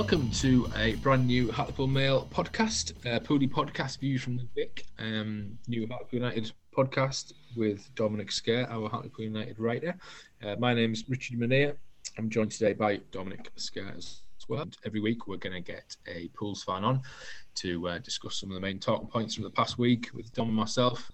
Welcome to a brand new Hartlepool Mail podcast, Pooley podcast view from the Vic, um, new Hartlepool United podcast with Dominic Scurr, our Hartlepool United writer. Uh, my name is Richard Manea. I'm joined today by Dominic Scurr as well. Every week we're going to get a Pools fan on to uh, discuss some of the main talking points from the past week with Dom and myself.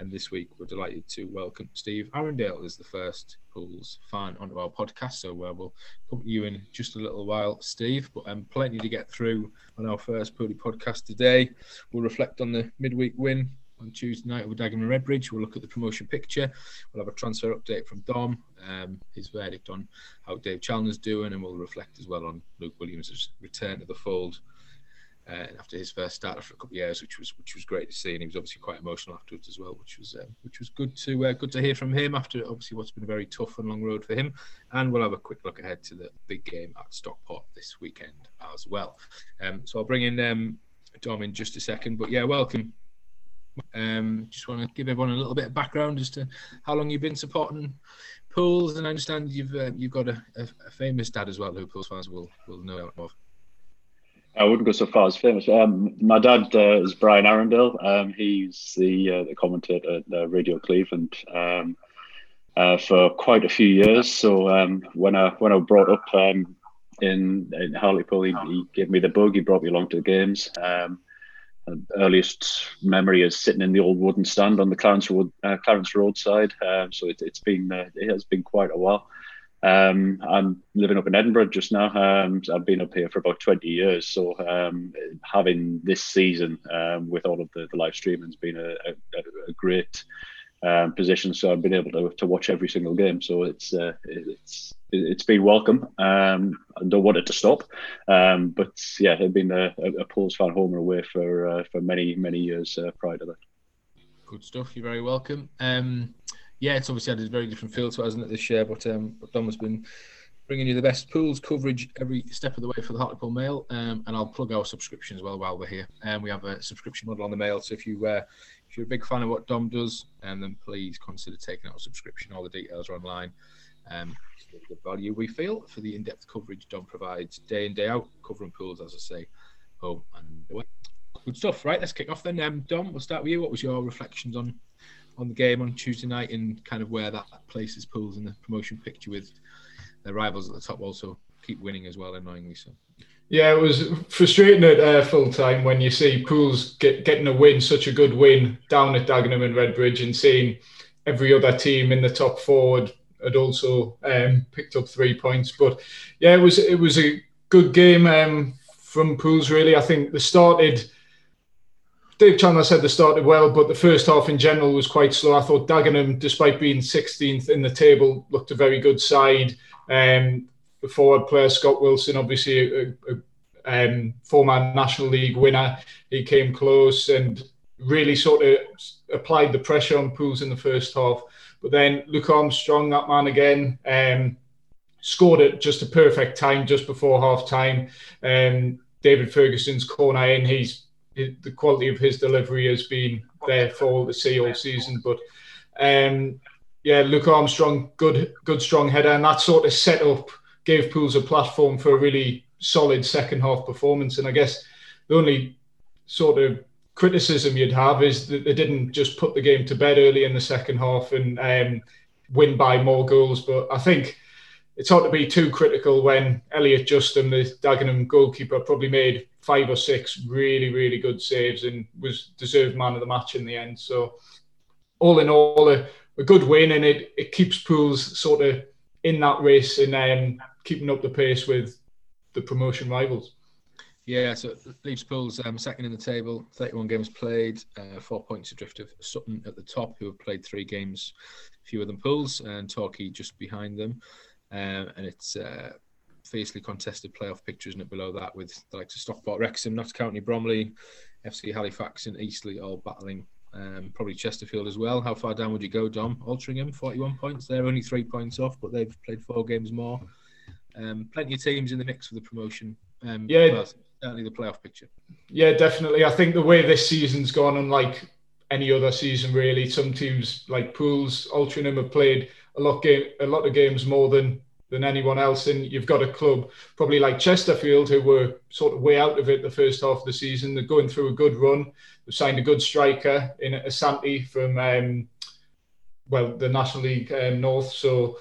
And this week, we're delighted to welcome Steve Arundale as the first Pools fan onto our podcast. So uh, we'll come to you in just a little while, Steve. But um, plenty to get through on our first Pooley podcast today. We'll reflect on the midweek win on Tuesday night with Dagenham and Redbridge. We'll look at the promotion picture. We'll have a transfer update from Dom, um, his verdict on how Dave Challinor's doing, and we'll reflect as well on Luke Williams' return to the fold uh, after his first start for a couple of years, which was which was great to see, and he was obviously quite emotional afterwards as well, which was uh, which was good to uh, good to hear from him after obviously what's been a very tough and long road for him. And we'll have a quick look ahead to the big game at Stockport this weekend as well. Um, so I'll bring in um, Dom in just a second, but yeah, welcome. Um, just want to give everyone a little bit of background as to how long you've been supporting Pools, and I understand you've uh, you've got a, a, a, famous dad as well, who Pools fans will will know of. I wouldn't go so far as famous. Um, my dad uh, is Brian Arundale. Um, he's the uh, the commentator at uh, Radio Cleveland um, uh, for quite a few years. So um, when I when I was brought up um, in in Hartlepool, he, he, gave me the bug. He brought me along to the games. Um, earliest memory is sitting in the old wooden stand on the Clarence Road uh, Clarence Road side. so it, has been uh, it has been quite a while. Um, I'm living up in Edinburgh just now. Um, I've been up here for about 20 years. So um, having this season um, with all of the, the live streaming has been a, a, a great um, position. So I've been able to, to watch every single game. So it's uh, it's it's been welcome. Um, I don't want it to stop. but yeah, I've been a, a fan home and away for uh, for many many years uh, prior to that. Good stuff. You're very welcome yeah, it's obviously had a very different feel to it, hasn't it, this year? But um, Dom has been bringing you the best Pools coverage every step of the way for the Hartlepool Mail. Um, and I'll plug our subscription as well while we're here. And um, we have a subscription model on the Mail. So if you uh, if you're a big fan of what Dom does, um, then please consider taking out a subscription. All the details are online. Um, the value we feel for the in-depth coverage Dom provides day in day out, covering Pools, as I say, home and away. Good stuff. Right, let's kick off then. Um, Dom, we'll start with you. What was your reflections on on the game on Tuesday night and kind of where that places Pools in the promotion picture with their rivals at the top also keep winning as well, annoyingly so. Yeah, it was frustrating at uh, full time when you see Pools get, getting a win, such a good win down at Dagenham and Redbridge, and seeing every other team in the top four had, also um, picked up three points. But yeah, it was it was a good game um, from Pools. Really, I think they started Dave Challinor said they started well, but the first half in general was quite slow. I thought Dagenham, despite being 16th in the table, looked a very good side. Um, the forward player Scott Wilson, obviously a, a, um, former National League winner, he came close and really sort of applied the pressure on Pools in the first half. But then Luke Armstrong, that man again, um, scored at just a perfect time just before half time. Um, David Ferguson's corner in, he's the quality of his delivery has been there for to see all season. But um, yeah, Luke Armstrong, good, good strong header, and that sort of set up gave Pools a platform for a really solid second half performance. And I guess the only sort of criticism you'd have is that they didn't just put the game to bed early in the second half and um, win by more goals. But I think it's hard to be too critical when Elliot Justham, the Dagenham goalkeeper, probably made five or six really, really good saves and was deserved man of the match in the end. So, all in all, a, a good win, and it, it keeps Pools sort of in that race and um, keeping up the pace with the promotion rivals. Yeah, so leaves Pools um, second in the table, 31 games played, uh, four points adrift of Sutton at the top, who have played three games fewer than Pools, and Torquay just behind them. Um, and it's uh, fiercely contested playoff picture, isn't it? Below that, with the likes of Stockport, Wrexham, Notts County, Bromley, FC Halifax, and Eastleigh all battling. Um, probably Chesterfield as well. How far down would you go, Dom? Altrincham, 41 points. They're only three points off, but they've played four games more. Um, plenty of teams in the mix for the promotion. Um, yeah, well, certainly the playoff picture. Yeah, definitely. I think the way this season's gone, unlike any other season, really, some teams like Pools, Altrincham have played a lot game, a lot of games more than than anyone else. And you've got a club probably like Chesterfield who were sort of way out of it the first half of the season. They're going through a good run. They've signed a good striker in Asante from um, well the National League um, North. So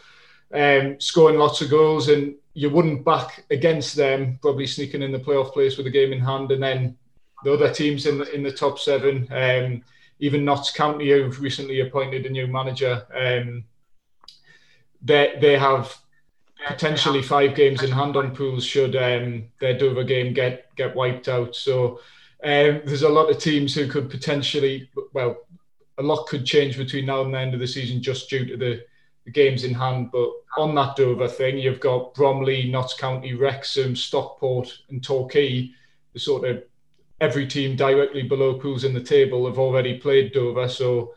um, scoring lots of goals and you wouldn't back against them probably sneaking in the playoff place with a game in hand and then the other teams in the in the top seven um, even Notts County who've recently appointed a new manager um, they they have potentially five games in hand on pools should um, their Dover game get get wiped out. So um, there's a lot of teams who could potentially, well, a lot could change between now and the end of the season just due to the, the games in hand. But on that Dover thing, you've got Bromley, Notts County, Wrexham, Stockport, and Torquay. The sort of every team directly below pools in the table have already played Dover. So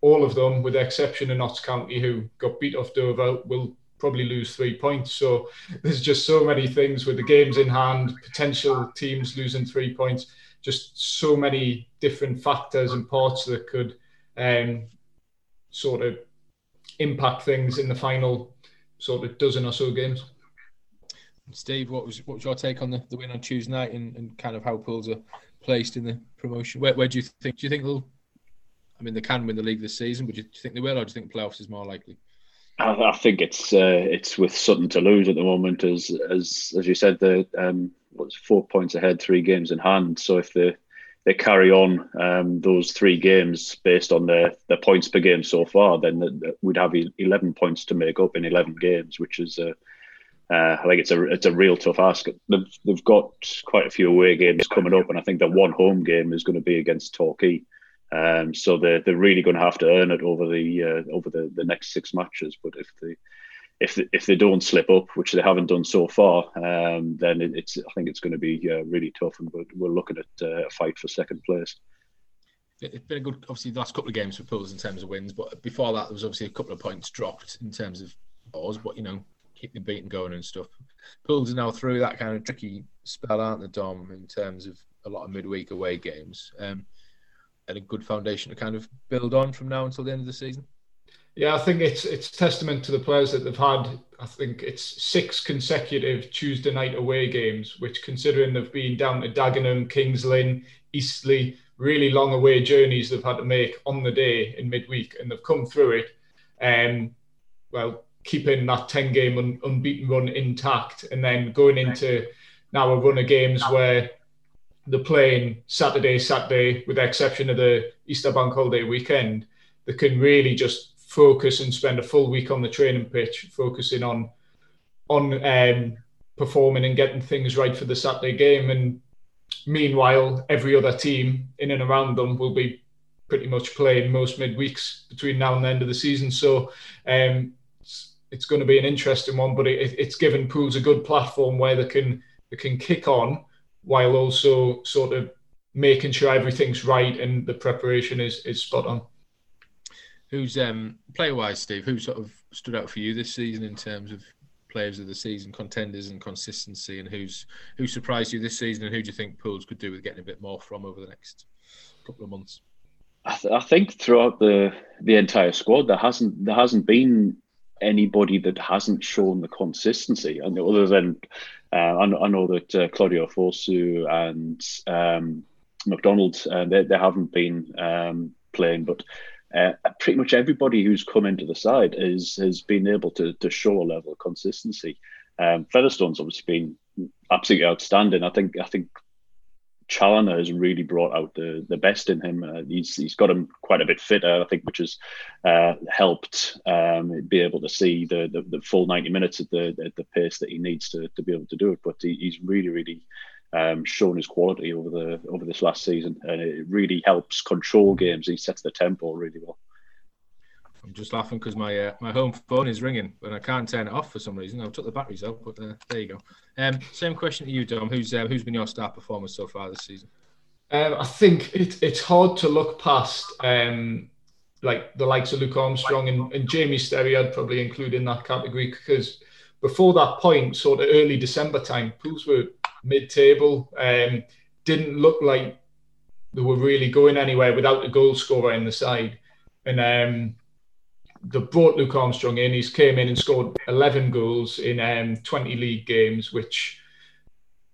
all of them, with the exception of Notts County, who got beat off Dover, will probably lose three points. So there's just so many things with the games in hand, potential teams losing three points, just so many different factors and parts that could um, sort of impact things in the final sort of dozen or so games. Steve, what was what was your take on the, the win on Tuesday night and, and kind of how Pools are placed in the promotion? Where, where do you think? Do you think they'll? I mean, they can win the league this season, but do you think they will, or do you think playoffs is more likely? I, I think it's uh, it's with Sutton to lose at the moment, as as as you said, the um, what's four points ahead, three games in hand. So if they they carry on um, those three games based on their their points per game so far, then the, the, we'd have eleven points to make up in eleven games, which is. Uh, uh, I think it's a it's a real tough ask. They've, they've got quite a few away games coming up, and I think the one home game is going to be against Torquay. Um, so they're they're really going to have to earn it over the uh, over the, the next six matches. But if they if they, if they don't slip up, which they haven't done so far, um, then it, it's I think it's going to be uh, really tough, and we're, we're looking at uh, a fight for second place. It's been a good, obviously, the last couple of games for Pools in terms of wins, but before that, there was obviously a couple of points dropped in terms of Oz, but you know, keep the beating going and stuff. Pools are now through that kind of tricky spell, aren't they, Dom, in terms of a lot of midweek away games. Um, a good foundation to kind of build on from now until the end of the season? Yeah, I think it's it's testament to the players that they've had. I think it's six consecutive Tuesday night away games, which considering they've been down to Dagenham, Kings Lynn, Eastleigh, really long away journeys they've had to make on the day in midweek, and they've come through it. And um, well, keeping that ten game un- unbeaten run intact, and then going into now a run of games where they're playing Saturday, Saturday, with the exception of the Easter Bank Holiday weekend, they can really just focus and spend a full week on the training pitch, focusing on on um, performing and getting things right for the Saturday game. And meanwhile, every other team in and around them will be pretty much playing most midweeks between now and the end of the season. So um, it's, it's, going to be an interesting one, but it, it's given Pools a good platform where they can they can kick on while also sort of making sure everything's right and the preparation is is spot on. Who's um player wise, Steve? Who sort of stood out for you this season in terms of players of the season, contenders and consistency, and who's who surprised you this season, and who do you think Pools could do with getting a bit more from over the next couple of months? I, th- I think throughout the the entire squad, there hasn't there hasn't been anybody that hasn't shown the consistency. And other than, uh, I, know, I, know, that uh, Claudio Fosu and um, McDonald, uh, they, they haven't been um, playing, but uh, pretty much everybody who's come into the side is has been able to to show a level of consistency. Um, Featherstone's obviously been absolutely outstanding. I think I think Challinor has really brought out the the best in him. Uh, he's he's got him quite a bit fitter, I think, which has uh, helped um, be able to see the, the, the full ninety minutes at the at the pace that he needs to, to be able to do it. But he, he's really really um, shown his quality over the over this last season, and it really helps control games. He sets the tempo really well. I'm just laughing because my uh, my home phone is ringing and I can't turn it off for some reason. I've took the batteries out, but uh, there you go. Um, same question to you, Dom. Who's uh, who's been your star performer so far this season? Um, I think it, it's hard to look past um, like the likes of Luke Armstrong and, and Jamie Sterry. I'd probably include in that category because before that point, sort of early December time, Pools were mid-table. Um, didn't look like they were really going anywhere without a goal scorer in the side, and um, they brought Luke Armstrong in. He's came in and scored 11 goals in um, 20 league games, which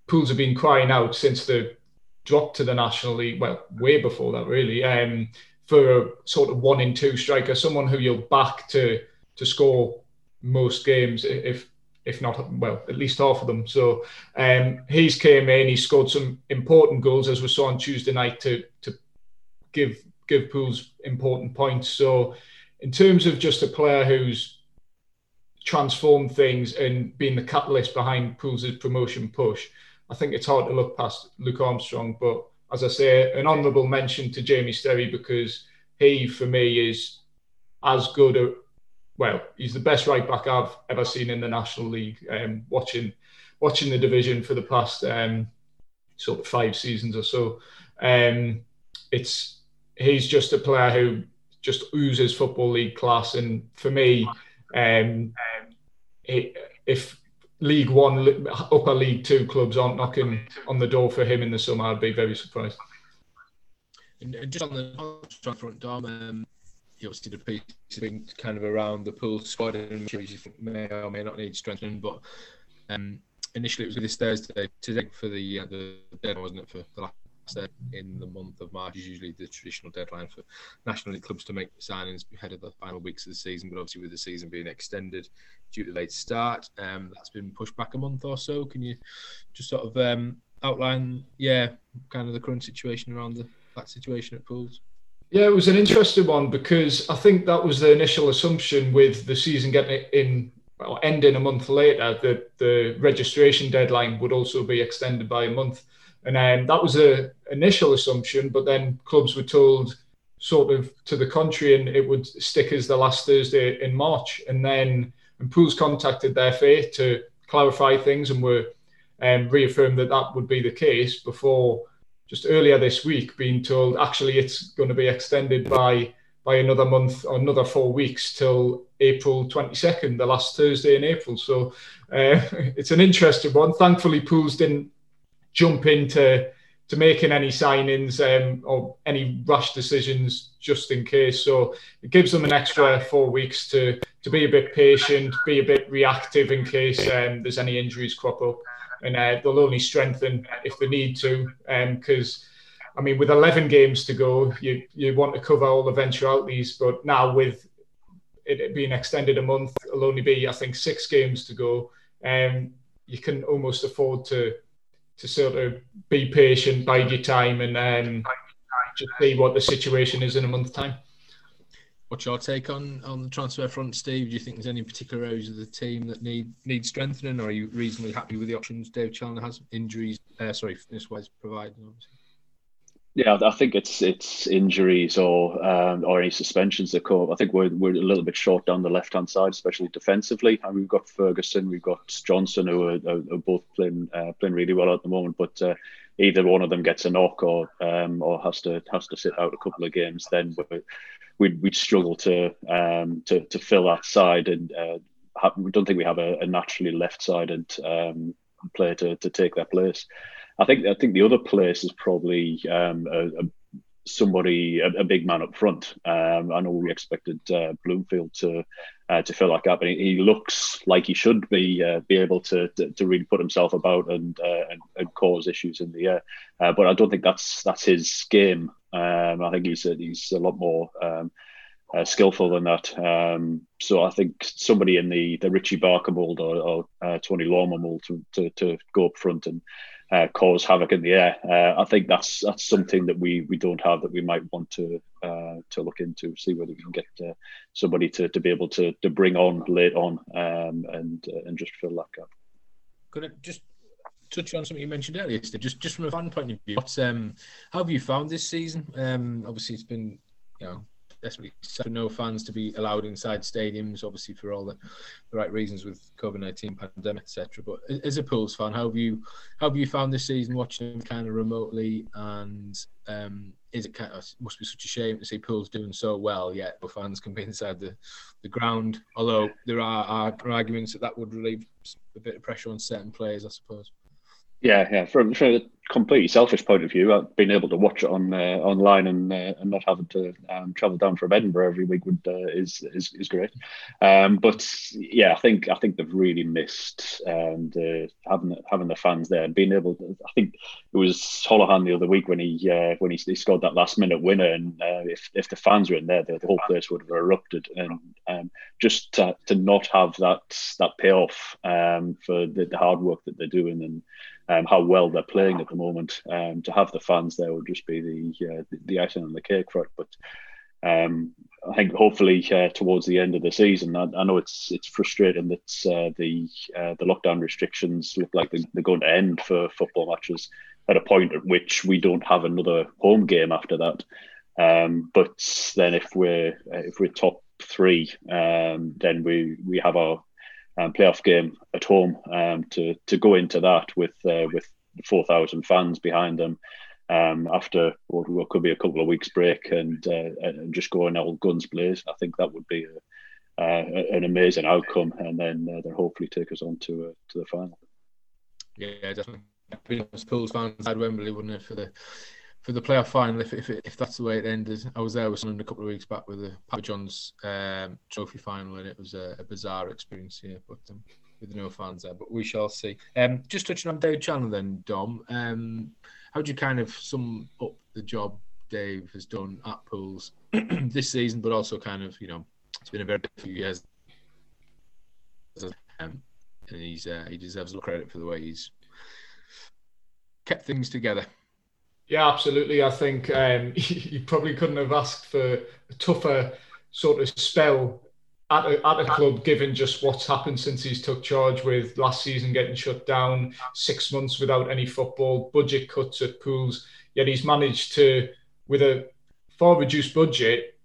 Pools have been crying out since the drop to the National League. Well, way before that, really. Um, for a sort of one in two striker, someone who you'll back to to score most games, if if not well, at least half of them. So um, he's came in, he scored some important goals as we saw on Tuesday night to to give give Pools important points. So in terms of just a player who's transformed things and been the catalyst behind Pools' promotion push, I think it's hard to look past Luke Armstrong. But as I say, an honourable mention to Jamie Sterry because he, for me, is as good a well, he's the best right back I've ever seen in the National League. Um, watching watching the division for the past um, sort of five seasons or so, um, it's he's just a player who just oozes football league class. And for me, um, it, if League One, upper League Two clubs aren't knocking on the door for him in the summer, I'd be very surprised. And just on the front, Dom, um, you obviously a piece kind of around the pool squad and may or may not need strengthening, but um, initially it was this Thursday today for the uh, the wasn't it, for the last in the month of March is usually the traditional deadline for National League clubs to make signings ahead of the final weeks of the season. But obviously, with the season being extended due to late start, um, that's been pushed back a month or so. Can you just sort of um, outline, yeah, kind of the current situation around the, that situation at Pools? Yeah, it was an interesting one because I think that was the initial assumption with the season getting in well, ending a month later that the registration deadline would also be extended by a month. And um, that was a initial assumption, but then clubs were told sort of to the contrary, and it would stick as the last Thursday in March. And then and Pools contacted their FA to clarify things and were um, reaffirmed that that would be the case before just earlier this week being told actually it's going to be extended by by another month or another four weeks till April 22nd, the last Thursday in April. So uh, it's an interesting one. Thankfully, Pools didn't jump into to making any signings um, or any rash decisions just in case. So it gives them an extra four weeks to to be a bit patient, be a bit reactive in case um, there's any injuries crop up, and uh, they'll only strengthen if they need to. Because um, I mean, with 11 games to go, you you want to cover all eventualities, but now with it being extended a month, it'll only be I think six games to go. Um, you can almost afford to to sort of be patient, bide your time, and um, just see what the situation is in a month's time. What's your take on, on the transfer front, Steve? Do you think there's any particular areas of the team that need need strengthening, or are you reasonably happy with the options Dave Challinor has? Injuries, uh, sorry, fitness wise provided, obviously. Yeah, I think it's it's injuries or um, or any suspensions that come. I think we're we're a little bit short down the left hand side, especially defensively. And we've got Ferguson, we've got Johnson, who are, are, are both playing uh, playing really well at the moment. But uh, either one of them gets a knock or um, or has to has to sit out a couple of games, then we'd we'd struggle to um, to to fill that side. And uh, we don't think we have a, a naturally left sided um, player to to take that place. I think I think the other place is probably um, a, a, somebody a, a, big man up front. Um, I know we expected uh, Bloomfield to uh, to fill that gap, and he, he looks like he should be uh, be able to, to, to really put himself about and uh, and, and, cause issues in the air. Uh, but I don't think that's that's his game. Um, I think he's a, he's a lot more. Um, uh, skillful than that. Um, so I think somebody in the the Richie Barker mold or, or uh, Tony Lormor mold to, to, to go up front and uh, cause havoc in the air. Uh, I think that's that's something that we we don't have that we might want to uh, to look into, see whether we can get uh, somebody to, to be able to to bring on late on um, and uh, and just fill that gap. Could I just touch on something you mentioned earlier? Just just from a fan point of view, um how have you found this season? Um, obviously it's been you know desperately no fans to be allowed inside stadiums, obviously for all the, the right reasons with COVID nineteen pandemic, etc. But as a Pools fan, how have you how have you found this season watching them kind of remotely? And um, is it kind of must be such a shame to see Pools doing so well, yet no fans can be inside the, the ground. Although there are, are arguments that that would relieve a bit of pressure on certain players, I suppose. Yeah, yeah. From, from completely selfish point of view, uh, being able to watch it on uh, online and uh, and not having to um, travel down from Edinburgh every week would uh, is, is is great. Um, but yeah, I think I think they've really missed um, the having having the fans there and being able. To, I think it was Holohan the other week when he uh, when he, he, scored that last minute winner, and uh, if if the fans were in there, the, the whole place would have erupted. And um, just to, to not have that that payoff um, for the, the hard work that they're doing and um, how well they're playing at the moment. Um, to have the fans there would just be the uh, the icing on the cake for it. But um, I think hopefully uh, towards the end of the season, I, I know it's it's frustrating that uh, the uh, the lockdown restrictions look like they're, going to end for football matches at a point at which we don't have another home game after that. Um, but then if we're if we're top three, um, then we we have our um, playoff game at home um, to to go into that with uh, with four thousand fans behind them um, after what, could be a couple of weeks break and uh, and just going all guns blazing. I think that would be a, an amazing outcome, and then uh, they'll hopefully take us on to uh, to the final. Yeah, definitely. Pools fans at Wembley, wouldn't it, for the for the playoff final, if, if, if that's the way it ended. I was there with someone a couple of weeks back with the Papa John's um, trophy final, and it was a, a bizarre experience here, but um, with no fans there. But we shall see. Um, just touching on Dave Challinor, then, Dom, um, how do you kind of sum up the job Dave has done at Pools this season, but also kind of, you know, it's been a very few years. Um, and he's uh, he deserves a lot of credit for the way he's kept things together. Yeah, absolutely. I think um, you probably couldn't have asked for a tougher sort of spell at a, at a club, given just what's happened since he's took charge with last season getting shut down, six months without any football, budget cuts at pools. Yet he's managed to, with a far reduced budget,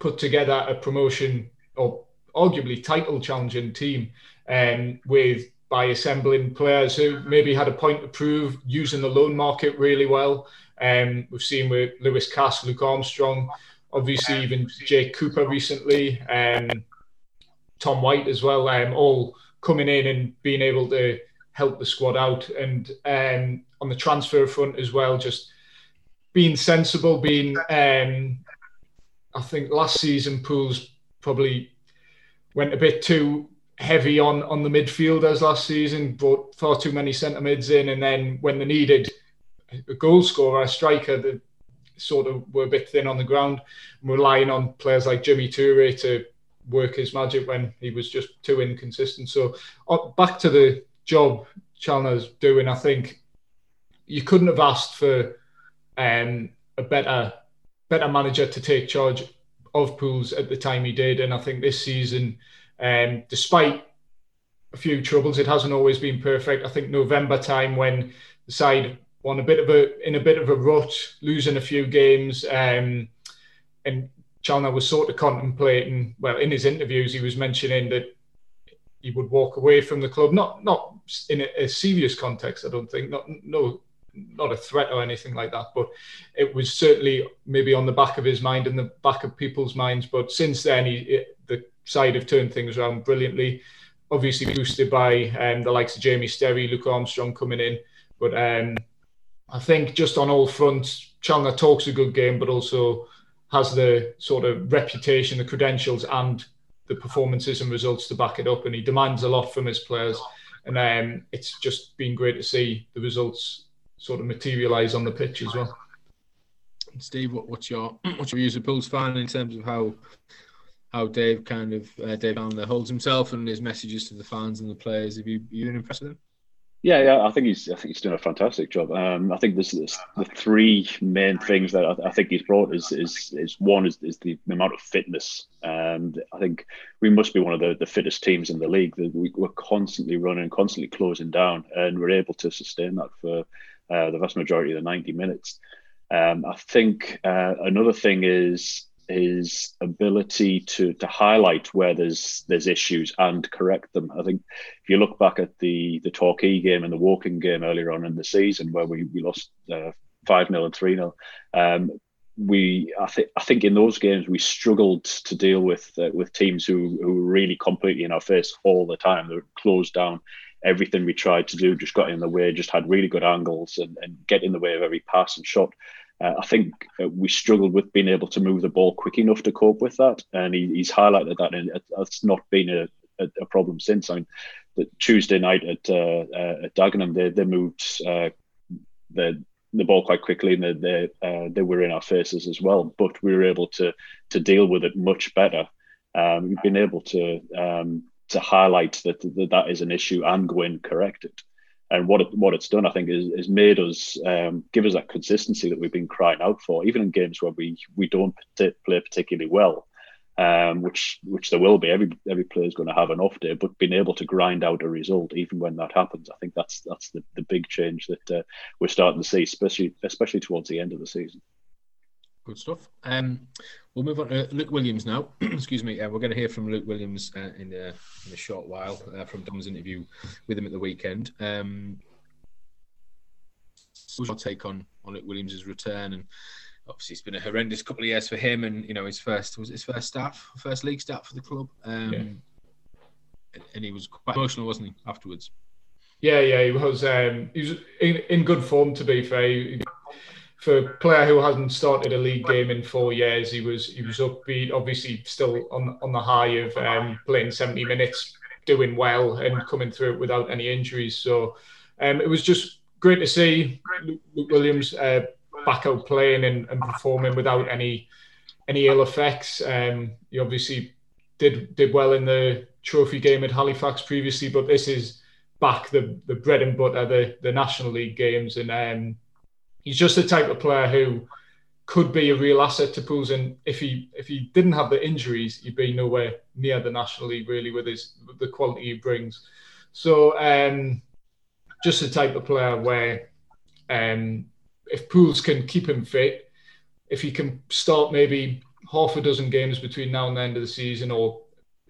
put together a promotion or arguably title challenging team um, with by assembling players who maybe had a point to prove, using the loan market really well. Um, we've seen with Lewis Cass, Luke Armstrong, obviously even Jake Cooper recently, um, Tom White as well, um, all coming in and being able to help the squad out. And um, on the transfer front as well, just being sensible, being, um, I think last season Pools probably went a bit too heavy on on the midfielders last season, brought far too many centre mids in, and then when they needed a goal scorer, a striker that sort of were a bit thin on the ground, relying on players like Jimmy Toure to work his magic when he was just too inconsistent. So uh, back to the job Challinor's doing, I think you couldn't have asked for um, a better better manager to take charge of pools at the time he did, and I think this season, um, despite a few troubles, it hasn't always been perfect. I think November time when the side on a bit of a in a bit of a rut, losing a few games, um, and Challinor was sort of contemplating. Well, in his interviews, he was mentioning that he would walk away from the club, not not in a, a serious context. I don't think, not no, not a threat or anything like that. But it was certainly maybe on the back of his mind and the back of people's minds. But since then, he side have turned things around brilliantly. Obviously boosted by um, the likes of Jamie Sterry, Luke Armstrong coming in, but. Um, I think just on all fronts, Challinor talks a good game, but also has the sort of reputation, the credentials, and the performances and results to back it up. And he demands a lot from his players. And um, it's just been great to see the results sort of materialise on the pitch as well. Steve, what, what's your what's your views of Pools fan in terms of how how Dave kind of uh, Dave Challinor holds himself and his messages to the fans and the players? Have you you been impressed with him? Yeah, yeah, I think he's I think he's doing a fantastic job. Um, I think there's, the three main things that I, I, think he's brought is is, is one is, is the amount of fitness. And I think we must be one of the, the fittest teams in the league. We, we're constantly running, constantly closing down, and we're able to sustain that for uh, the vast majority of the 90 minutes. Um, I think uh, another thing is his ability to to highlight where there's there's issues and correct them. I think if you look back at the the Torquay game and the Woking game earlier on in the season where we we lost uh, five uh, 0 and three 0 um, we I think I think in those games we struggled to deal with uh, with teams who who were really completely in our face all the time. They were closed down everything we tried to do just got in the way, just had really good angles and, and get in the way of every pass and shot. Uh, I think uh, we struggled with being able to move the ball quick enough to cope with that, and he, he's highlighted that, and it's not been a, a, a, problem since. I mean, the Tuesday night at uh, uh, at Dagenham, they they moved uh, the the ball quite quickly, and they they, uh, they were in our faces as well. But we were able to to deal with it much better. Um, we've been able to um, to highlight that, that that is an issue and go and correct it. And what it, what it's done, I think, is, is made us um, give us that consistency that we've been crying out for, even in games where we we don't play particularly well um, which which there will be. Every every player is going to have an off day, but being able to grind out a result even when that happens, I think that's that's the, the big change that uh, we're starting to see, especially especially towards the end of the season. Good stuff. Um, we'll move on to Luke Williams now. Excuse me. Uh, we're going to hear from Luke Williams uh, in, a, in a short while uh, from Dom's interview with him at the weekend. Um, what's your take on on Luke Williams' return and obviously it's been a horrendous couple of years for him, and you know his first was his first staff, first league start for the club, um, yeah. and he was quite emotional, wasn't he, afterwards? Yeah, yeah, he was. Um, he was in, in good form, to be fair. For a player who hasn't started a league game in four years, he was he was upbeat. Obviously, still on on the high of um, playing seventy minutes, doing well, and coming through it without any injuries. So um, it was just great to see Luke Williams uh, back out playing and, and performing without any any ill effects. Um, he obviously did did well in the trophy game at Halifax previously, but this is back the the bread and butter, the the National League games, and um, he's just the type of player who could be a real asset to Pools. And if he if he didn't have the injuries, he'd be nowhere near the National League really with his with the quality he brings. So um, just the type of player where um, if Pools can keep him fit, if he can start maybe half a dozen games between now and the end of the season, or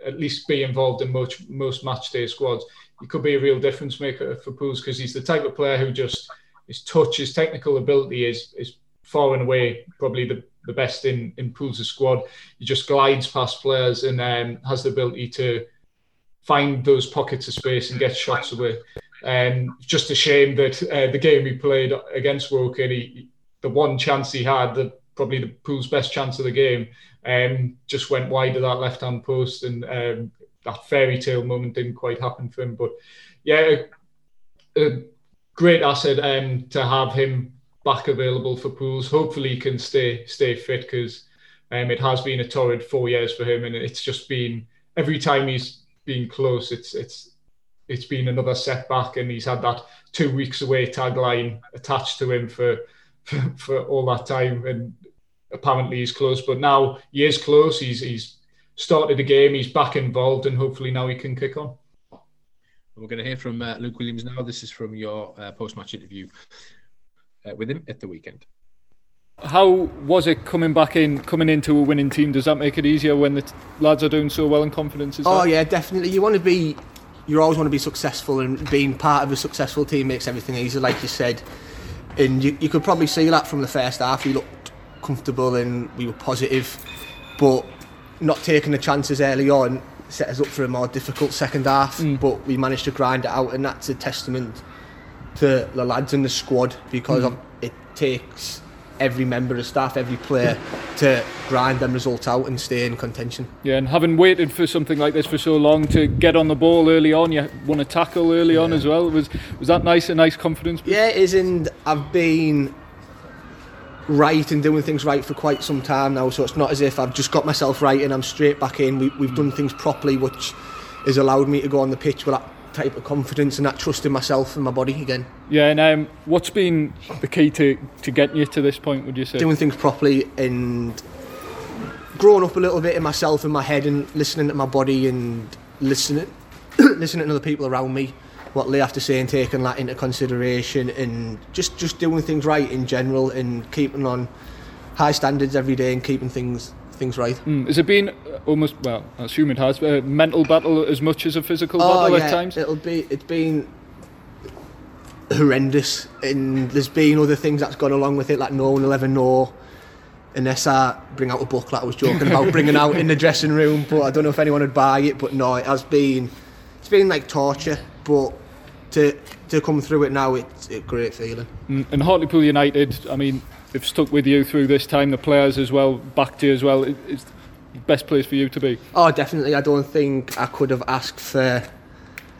at least be involved in most most match day squads, he could be a real difference maker for Pools because he's the type of player who just his touch, his technical ability is is far and away probably the, the best in in Pools' squad. He just glides past players and um, has the ability to find those pockets of space and get shots away. And um, just a shame that uh, the game he played against Woking, he, the one chance he had, the, probably the pool's best chance of the game, um, just went wide of that left hand post, and um, that fairy tale moment didn't quite happen for him. But yeah, a, a great asset um, to have him back available for pools. Hopefully, he can stay stay fit because um, it has been a torrid four years for him, and it's just been every time he's been close, it's it's it's been another setback, and he's had that two weeks away tagline attached to him for for, for all that time, and apparently he's close. But now he is close. He's he's started the game. He's back involved, and hopefully now he can kick on. We're going to hear from uh, Luke Williams now. This is from your uh, post-match interview uh, with him at the weekend. How was it coming back in, coming into a winning team? Does that make it easier when the t- lads are doing so well in confidence? oh yeah, definitely. You want to be you always want to be successful, and being part of a successful team makes everything easier, like you said. And you, you could probably see that from the first half. We looked comfortable and we were positive, but not taking the chances early on set us up for a more difficult second half. Mm. But we managed to grind it out, and that's a testament to the lads in the squad because mm. it takes every member of staff, every player to grind them results out and stay in contention. Yeah, and having waited for something like this for so long to get on the ball early on, you won a tackle early yeah. on as well. Was was that nice? A nice confidence? Yeah, it is, and I've been right and doing things right for quite some time now. So it's not as if I've just got myself right and I'm straight back in. We, we've done things properly, which has allowed me to go on the pitch with that type of confidence and that trust in myself and my body again. Yeah, and um, what's been the key to, to getting you to this point, would you say? Doing things properly and growing up a little bit in myself and my head and listening to my body and listening listening to other people around me, what they have to say and taking that into consideration and just, just doing things right in general and keeping on high standards every day and keeping things things right. Mm. Has it been almost well? I assume it has a mental battle as much as a physical oh, battle yeah, at times. It'll be. It's been horrendous, and there's been other things that's gone along with it, like no one will ever know. Unless I bring out a book that I was joking about bringing out in the dressing room, but I don't know if anyone would buy it. But no, it has been, it's been like torture. But to to come through it now, it's a great feeling. And, Hartlepool United, I mean, they've stuck with you through this time. The players as well, backed you as well. It's the best place for you to be. Oh, definitely. I don't think I could have asked for.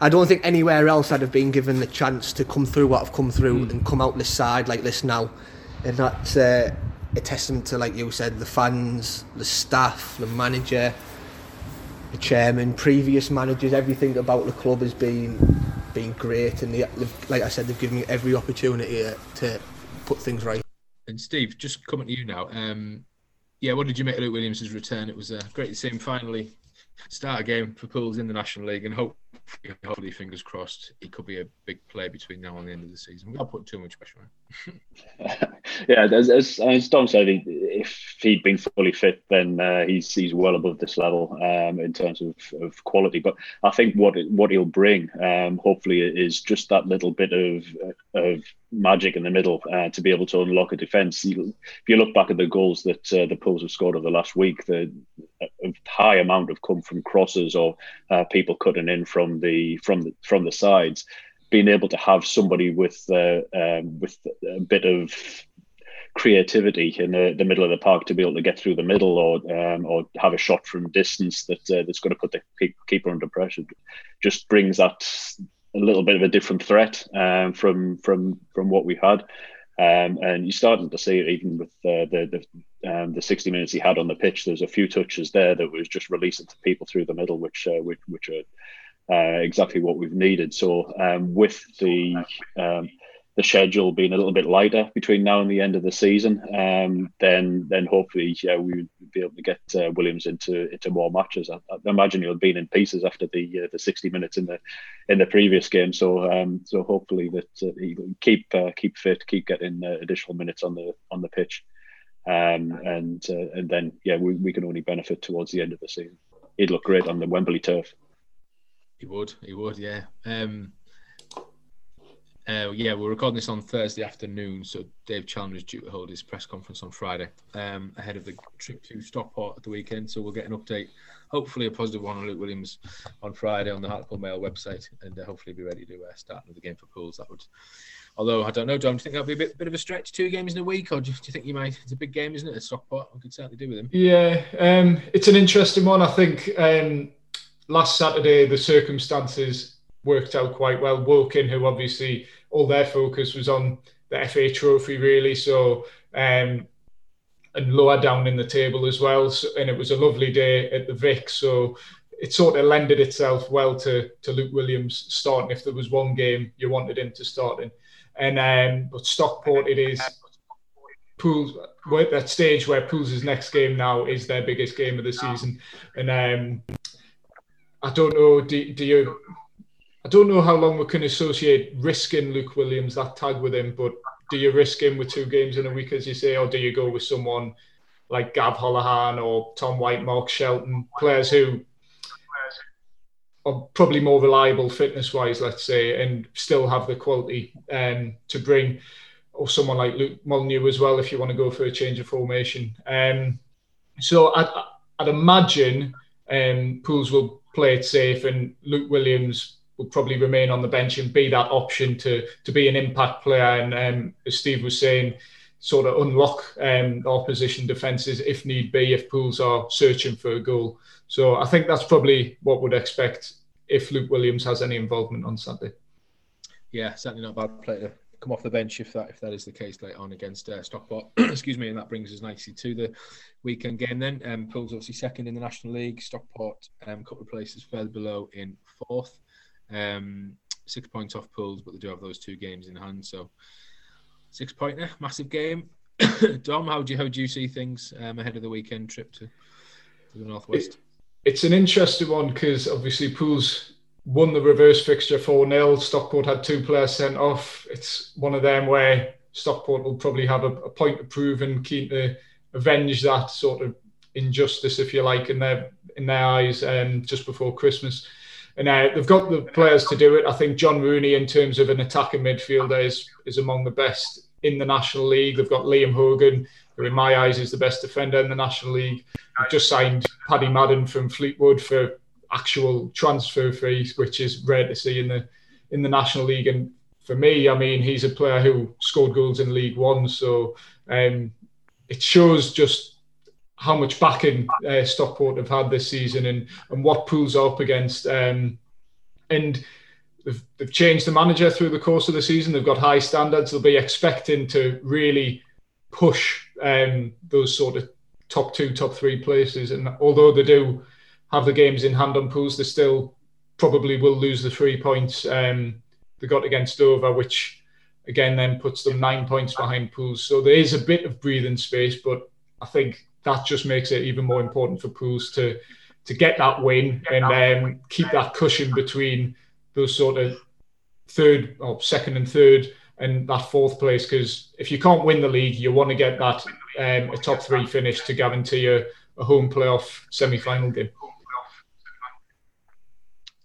I don't think anywhere else I'd have been given the chance to come through what I've come through mm. and come out this side like this now, and that's uh, a testament to, like you said, the fans, the staff, the manager, the chairman, previous managers. Everything about the club has been been great, and they, like I said, they've given me every opportunity to put things right. And Steve, just coming to you now. Um, yeah, what did you make of Luke Williams' return? It was uh, great to see him finally start a game for Pools in the National League, and hope, hopefully, fingers crossed, he could be a big player between now and the end of the season. Without putting too much pressure on. yeah, as, as, as said, if he'd been fully fit, then uh, he's he's well above this level um, in terms of, of quality. But I think what what he'll bring, um, hopefully, is just that little bit of of magic in the middle uh, to be able to unlock a defence. If you look back at the goals that uh, the Pools have scored over the last week, the a high amount have come from crosses or uh, people cutting in from the from the from the sides. Being able to have somebody with uh, um, with a bit of creativity in the, the middle of the park to be able to get through the middle or um, or have a shot from distance that uh, that's going to put the keeper under pressure just brings that a little bit of a different threat um, from from from what we had. Um, and you started to see it even with uh, the the, um, the 60 minutes he had on the pitch. There's a few touches there that was just releasing to people through the middle, which uh, which, which are uh, exactly what we've needed. So um, with the um, the schedule being a little bit lighter between now and the end of the season, um, then then hopefully yeah we would be able to get uh, Williams into into more matches. I, I imagine he'll been in pieces after the uh, the sixty minutes in the in the previous game. So um, so hopefully that uh, he keep uh, keep fit, keep getting uh, additional minutes on the on the pitch, um, and and then yeah we, we can only benefit towards the end of the season. He'd look great on the Wembley turf. He would, he would, yeah. Um, uh, yeah, we're recording this on Thursday afternoon, so Dave Challinor is due to hold his press conference on Friday um, ahead of the trip to Stockport at the weekend. So we'll get an update, hopefully a positive one on Luke Williams on Friday on the Hartlepool Mail website, and uh, hopefully be ready to uh, start another game for Pools. That would, although I don't know, Dom, do you think that'll be a bit, bit of a stretch? Two games in a week, or do you, do you think you might? It's a big game, isn't it? At Stockport, we could certainly do with him. Yeah, um, it's an interesting one. I think um, last Saturday the circumstances worked out quite well. Woking, who obviously all their focus was on the FA Trophy, really. So, um, and lower down in the table as well. So, and it was a lovely day at the Vic. So it sort of lended itself well to to Luke Williams starting. If there was one game you wanted him to start in, and um, but Stockport it is. Pools we're at that stage where Pools' next game now is their biggest game of the season, and um, I don't know. Do, do you I don't know how long we can associate risking Luke Williams that tag with him, but do you risk him with two games in a week, as you say, or do you go with someone like Gav Holohan or Tom White, Mark Shelton, players who are probably more reliable fitness wise, let's say, and still have the quality um, to bring, or someone like Luke Molyneux as well, if you want to go for a change of formation. Um, so I'd, I'd imagine um, Pools will play it safe, and Luke Williams will probably remain on the bench and be that option to to be an impact player. And um, as Steve was saying, sort of unlock um, opposition defences if need be, if Pools are searching for a goal. So I think that's probably what we'd expect if Luke Williams has any involvement on Saturday. Yeah, certainly not a bad player come off the bench if that if that is the case later on against uh, Stockport. Excuse me, and that brings us nicely to the weekend game. Then um, Pools obviously second in the National League. Stockport um, a couple of places further below in fourth. Um, six points off Pools, but they do have those two games in hand. So six pointer, massive game. Dom, how do you how do you see things um, ahead of the weekend trip to, to the northwest? It, it's an interesting one because obviously Pools won the reverse fixture 4 0. Stockport had two players sent off. It's one of them where Stockport will probably have a, a point to prove and keen to avenge that sort of injustice, if you like, in their in their eyes um, just before Christmas. And uh, they've got the players to do it. I think John Rooney, in terms of an attacking midfielder, is, is among the best in the National League. They've got Liam Hogan, who in my eyes is the best defender in the National League. They've just signed Paddy Madden from Fleetwood for actual transfer fees, which is rare to see in the in the National League. And for me, I mean, he's a player who scored goals in League One, so um, it shows just how much backing uh, Stockport have had this season and and what Pools are up against. Um, and they've, they've changed the manager through the course of the season. They've got high standards. They'll be expecting to really push um, those sort of top two, top three places. And although they do have the games in hand on Pools, they still probably will lose the three points um, they got against Dover, which again then puts them nine points behind Pools. So there is a bit of breathing space, but I think that just makes it even more important for Pools to to get that win and um, keep that cushion between those sort of third or second and third and that fourth place. Because if you can't win the league, you want to get that um, a top three finish to guarantee a, a home playoff semi final game.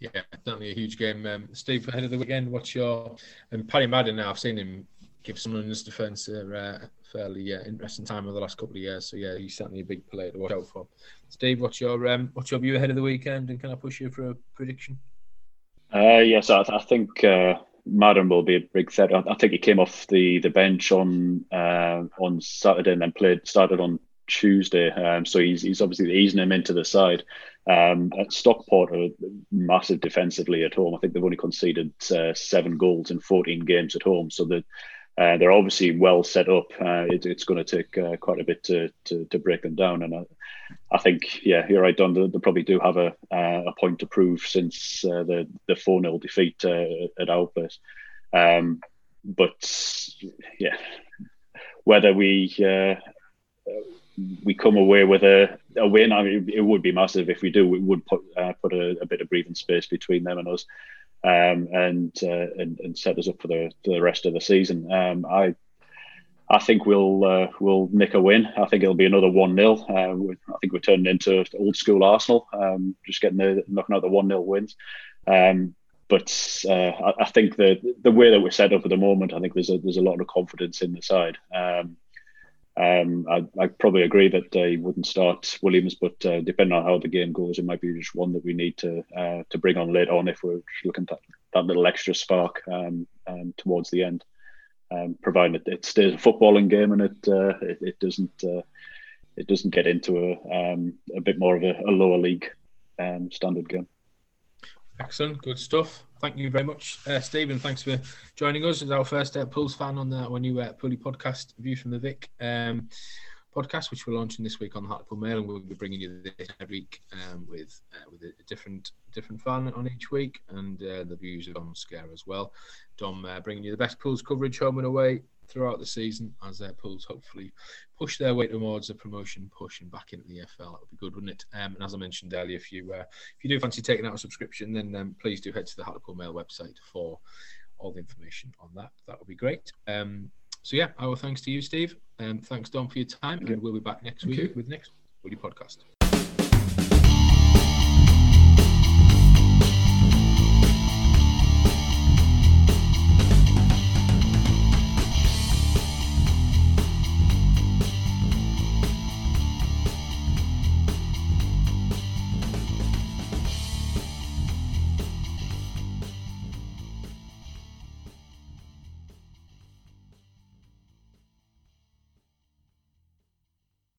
Yeah, definitely a huge game. Um, Steve, ahead of the weekend, what's your and Paddy Madden now? I've seen him give someone in Sunderland's defence a uh, fairly uh, interesting time over the last couple of years. So yeah, he's certainly a big player to watch out for. Steve, what's your um, what's your view ahead of the weekend, and can I push you for a prediction? Uh, yes, I, I think uh, Madden will be a big threat. I, I, think he came off the, the bench on uh, on Saturday and then played started on Tuesday. Um, so he's he's obviously easing him into the side. Um, at Stockport are massive defensively at home. I think they've only conceded uh, seven goals in 14 games at home. So that uh, they're obviously well set up. Uh, it, it's going to take uh, quite a bit to, to, to break them down. And I, I, think, yeah, you're right, Don. They, they probably do have a a point to prove since uh, the the four 0 defeat uh, at place. Um, but yeah, whether we we come away with a, a win. I mean, it would be massive if we do. It would put uh, put a, a, bit of breathing space between them and us, um, and, uh, and, and set us up for the for the rest of the season. Um, I I think we'll uh, we'll nick a win. I think it'll be another one 0 uh, I think we're turning into old school Arsenal, um, just getting the knocking out the one 0 wins. Um, but uh, I, I, think the the way that we're set up at the moment, I think there's a there's a lot of confidence in the side. Um, I, I, probably agree that he wouldn't start Williams, but uh, depending on how the game goes, it might be just one that we need to uh, to bring on later on if we're looking at that little extra spark um, um, towards the end. Um, providing it, it, stays a footballing game and it uh, it, it, doesn't uh, it doesn't get into a um, a bit more of a, a lower league um, standard game. Excellent, good stuff. Thank you very much, uh, Stephen. Thanks for joining us as our first uh, Pools fan on the, our new uh, Poolie podcast, View from the Vic um, podcast, which we're launching this week on the Hartlepool Mail, and we'll be bringing you this every week um, with uh, with a different different fan on each week, and uh, the views of Dom Scurr as well. Dom uh, bringing you the best Pools coverage home and away throughout the season as their Pools hopefully push their way towards a promotion push and back into the FL. That would be good, wouldn't it? Um, and as I mentioned earlier, if you uh, if you do fancy taking out a subscription, then um, please do head to the Hartlepool Mail website for all the information on that. That would be great. Um, so yeah, our thanks to you, Steve. Um, thanks, Don for your time, and we'll be back next week with next Woody podcast.